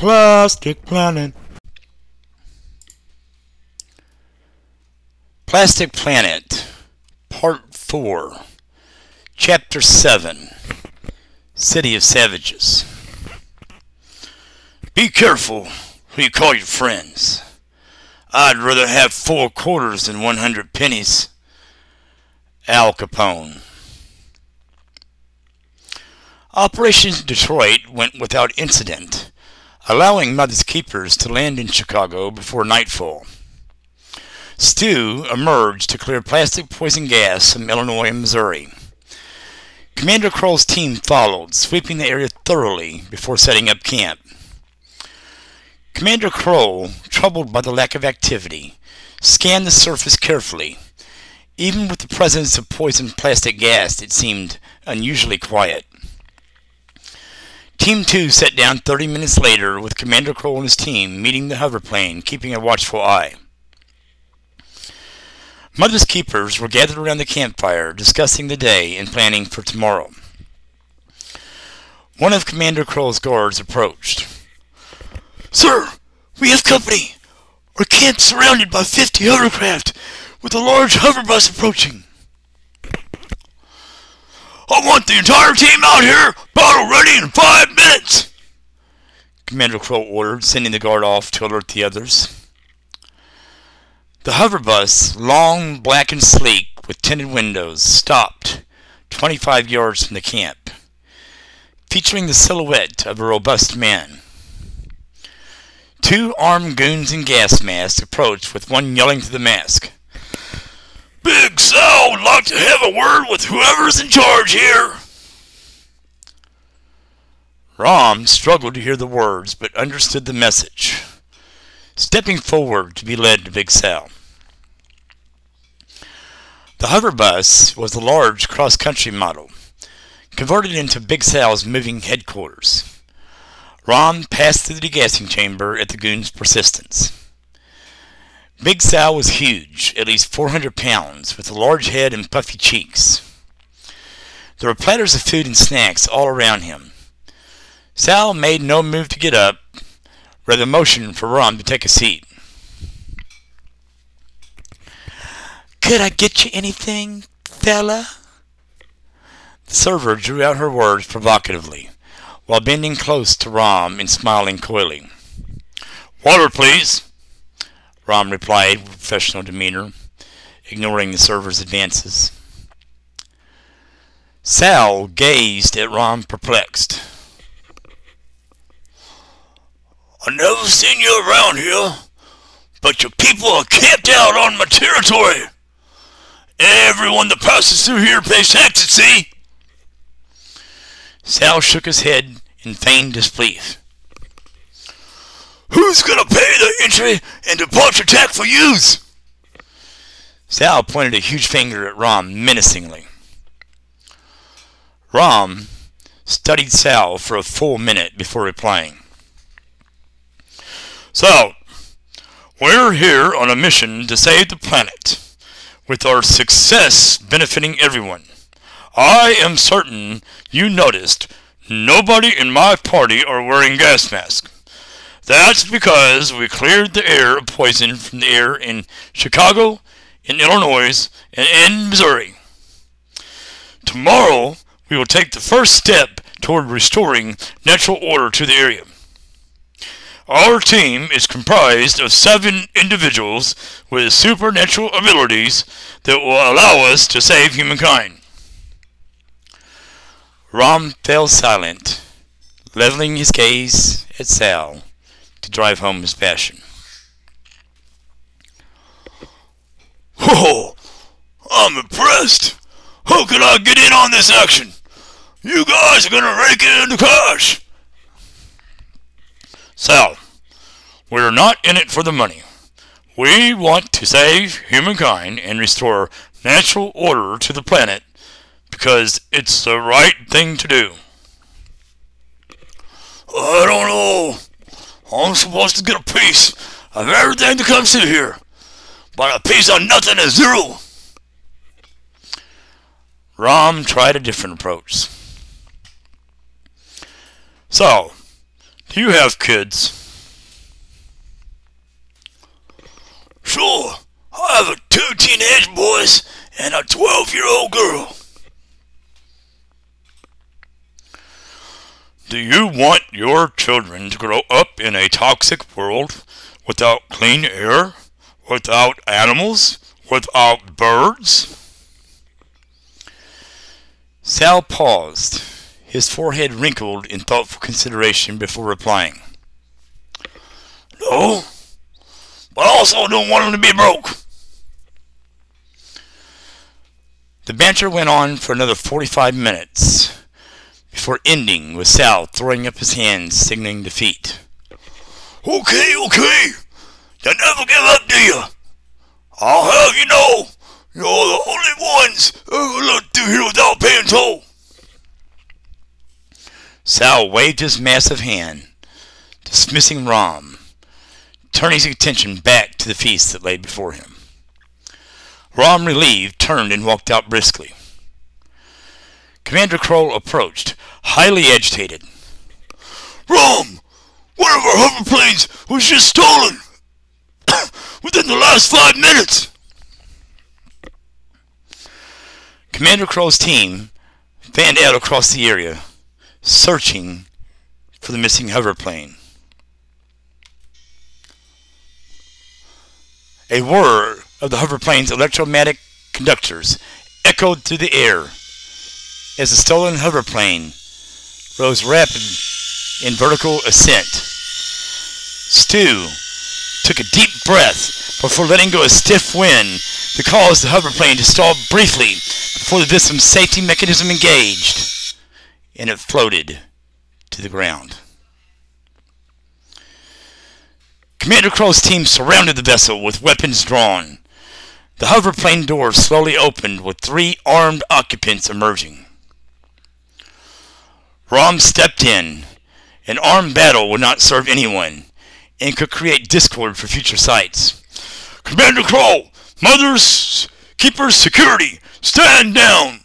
Plastic Planet. Plastic Planet, Part 4, Chapter 7 City of Savages. Be careful who you call your friends. I'd rather have four quarters than 100 pennies. Al Capone. Operation Detroit went without incident, allowing Mother's Keepers to land in Chicago before nightfall. Stu emerged to clear plastic poison gas from Illinois and Missouri. Commander Kroll's team followed, sweeping the area thoroughly before setting up camp. Commander Kroll, troubled by the lack of activity, scanned the surface carefully. Even with the presence of poisoned plastic gas, it seemed unusually quiet. Team 2 sat down 30 minutes later with Commander Kroll and his team meeting the hoverplane, keeping a watchful eye. Mother's keepers were gathered around the campfire, discussing the day and planning for tomorrow. One of Commander Kroll's guards approached. Sir, we have company. Our camp surrounded by 50 hovercraft with a large hoverbus approaching. I want the entire team out here, battle ready in five minutes. Commander Kroll ordered, sending the guard off to alert the others. The hover bus, long, black, and sleek, with tinted windows, stopped 25 yards from the camp, featuring the silhouette of a robust man. Two armed goons in gas masks approached, with one yelling through the mask. Big Sal would like to have a word with whoever's in charge here. Rom struggled to hear the words, but understood the message, stepping forward to be led to Big Sal. The hover bus was a large cross-country model, converted into Big Sal's moving headquarters. Rom passed through the degassing chamber at the goon's persistence. Big Sal was huge, at least 400 pounds, with a large head and puffy cheeks. There were platters of food and snacks all around him. Sal made no move to get up, rather motioned for Rom to take a seat. Could I get you anything, fella? The server drew out her words provocatively, while bending close to Rom and smiling coyly. Water, please. Rom replied with professional demeanor, ignoring the server's advances. Sal gazed at Rom perplexed. I never seen you around here, but your people are camped out on my territory. Everyone that passes through here pays taxes, see? Sal shook his head in feigned disbelief. Who's gonna pay the entry and departure tax for yous? Sal pointed a huge finger at Rom menacingly. Rom studied Sal for a full minute before replying. Sal, we're here on a mission to save the planet, with our success benefiting everyone. I am certain you noticed nobody in my party are wearing gas masks. That's because we cleared the air of poison from the air in Chicago, in Illinois, and in Missouri. Tomorrow, we will take the first step toward restoring natural order to the area. Our team is comprised of seven individuals with supernatural abilities that will allow us to save humankind. Rom fell silent, leveling his gaze at Sal to drive home his passion. Oh, I'm impressed. How can I get in on this action? You guys are gonna rake in the cash. Sal, we're not in it for the money. We want to save humankind and restore natural order to the planet because it's the right thing to do. I don't know. I'm supposed to get a piece of everything that comes through here, but a piece of nothing is zero. Rom tried a different approach. So, Do you have kids? Sure. I have two teenage boys and a 12 year old girl. Do you want your children to grow up in a toxic world without clean air, without animals, without birds? Sal paused, his forehead wrinkled in thoughtful consideration before replying. No, but also don't want them to be broke. The banter went on for another 45 minutes before ending with Sal throwing up his hands, signaling defeat. Okay, okay. You never give up, do you? I'll have you know, you're the only ones who look through here without paying toll. Sal waved his massive hand, dismissing Rom, turning his attention back to the feast that lay before him. Rom, relieved, turned and walked out briskly. Commander Kroll approached, highly agitated. Rom, one of our hoverplanes was just stolen within the last five minutes. Commander Kroll's team fanned out across the area, searching for the missing hoverplane. A whir of the hoverplane's electromagnetic conductors echoed through the air as the stolen hoverplane rose rapid in vertical ascent. Stu took a deep breath before letting go a stiff wind that caused the hoverplane to stall briefly before the victim's safety mechanism engaged, and it floated to the ground. Commander Kroll's team surrounded the vessel with weapons drawn. The hoverplane door slowly opened with three armed occupants emerging. Rom stepped in. An armed battle would not serve anyone and could create discord for future sites. Commander Kroll, Mothers, Keepers, Security, stand down!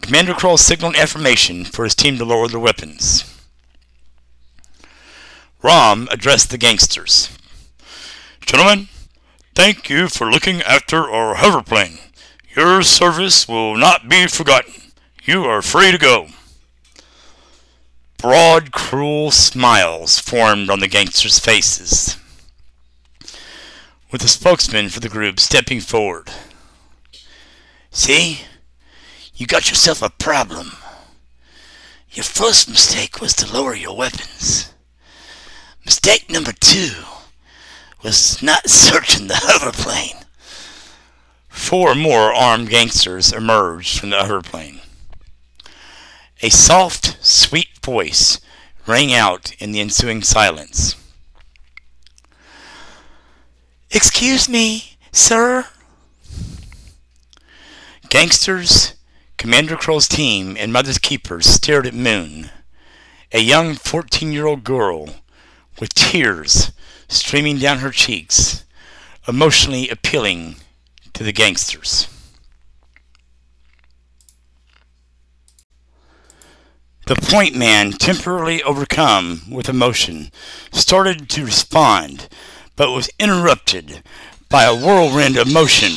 Commander Kroll signaled affirmation for his team to lower their weapons. Rom addressed the gangsters. Gentlemen, thank you for looking after our hoverplane. Your service will not be forgotten. You are free to go. Broad, cruel smiles formed on the gangsters' faces, with the spokesman for the group stepping forward. See, you got yourself a problem. Your first mistake was to lower your weapons. Mistake number two was not searching the hoverplane. Four more armed gangsters emerged from the hoverplane. A soft, sweet voice rang out in the ensuing silence. Excuse me, sir? Gangsters, Commander Kroll's team, and Mother's Keepers stared at Moon, a young 14 year old girl with tears streaming down her cheeks, emotionally appealing to the gangsters. The point man, temporarily overcome with emotion, started to respond, but was interrupted by a whirlwind of motion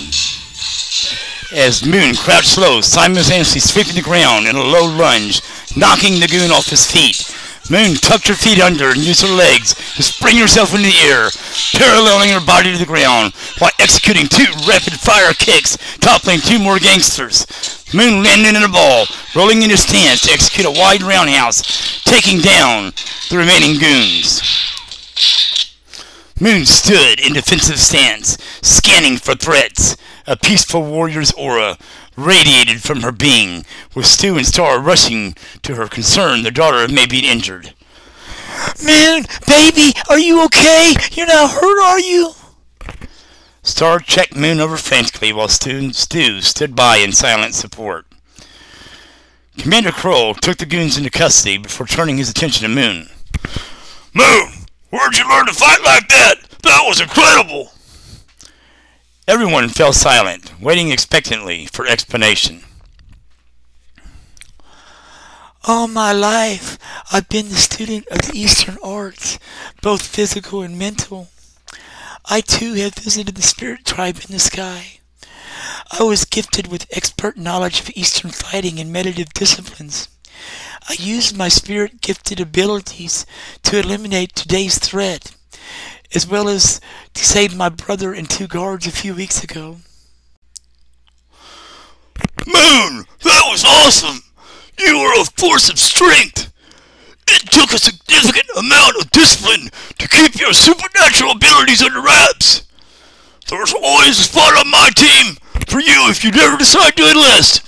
as Moon crouched low, simultaneously sweeping the ground in a low lunge, knocking the goon off his feet. Moon tucked her feet under and used her legs to spring herself into the air, paralleling her body to the ground while executing two rapid-fire kicks, toppling two more gangsters. Moon landed in a ball, rolling into stance to execute a wide roundhouse, taking down the remaining goons. Moon stood in defensive stance, scanning for threats. A peaceful warrior's aura radiated from her being, with Stu and Star rushing to her concern their daughter may be injured. Moon, baby, are you okay? You're not hurt, are you? Star checked Moon over frantically while Stu, Stu stood by in silent support. Commander Kroll took the goons into custody before turning his attention to Moon. Moon, where'd you learn to fight like that? That was incredible! Everyone fell silent, waiting expectantly for explanation. All my life, I've been the student of the Eastern arts, both physical and mental. I too have visited the spirit tribe in the sky. I was gifted with expert knowledge of Eastern fighting and meditative disciplines. I used my spirit gifted abilities to eliminate today's threat, as well as to save my brother and two guards a few weeks ago. Moon, that was awesome! You were a force of strength! It took a significant amount of discipline to keep your supernatural abilities under wraps. There's always a spot on my team for you if you never decide to enlist.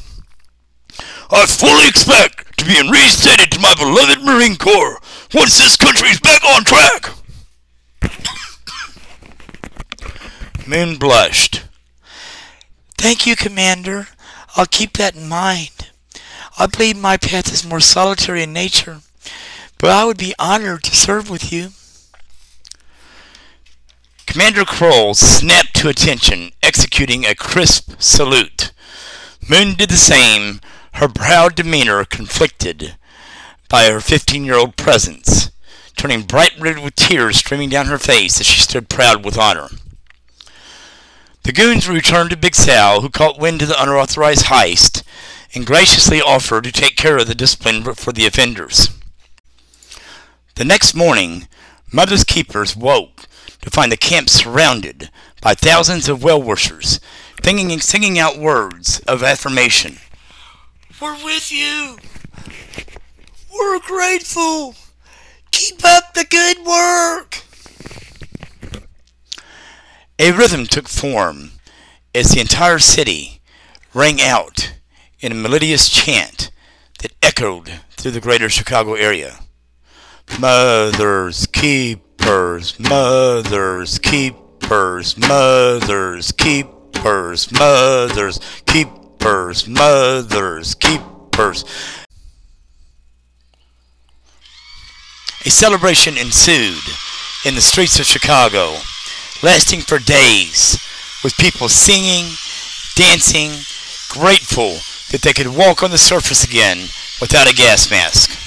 I fully expect to be reinstated to my beloved Marine Corps once this country is back on track. Moon blushed. Thank you, Commander. I'll keep that in mind. I believe my path is more solitary in nature, but I would be honored to serve with you. Commander Kroll snapped to attention, executing a crisp salute. Moon did the same, her proud demeanor conflicted by her fifteen-year-old presence, turning bright red with tears streaming down her face as she stood proud with honor. The goons returned to Big Sal, who caught wind of the unauthorized heist and graciously offered to take care of the discipline for the offenders. The next morning, Mother's Keepers woke to find the camp surrounded by thousands of well-wishers, singing singing out words of affirmation. We're with you. We're grateful. Keep up the good work. A rhythm took form as the entire city rang out in a melodious chant that echoed through the greater Chicago area. Mothers, keepers, mothers, keepers, mothers, keepers, mothers, keepers, mothers, keepers. A celebration ensued in the streets of Chicago lasting for days, with people singing, dancing, grateful that they could walk on the surface again without a gas mask.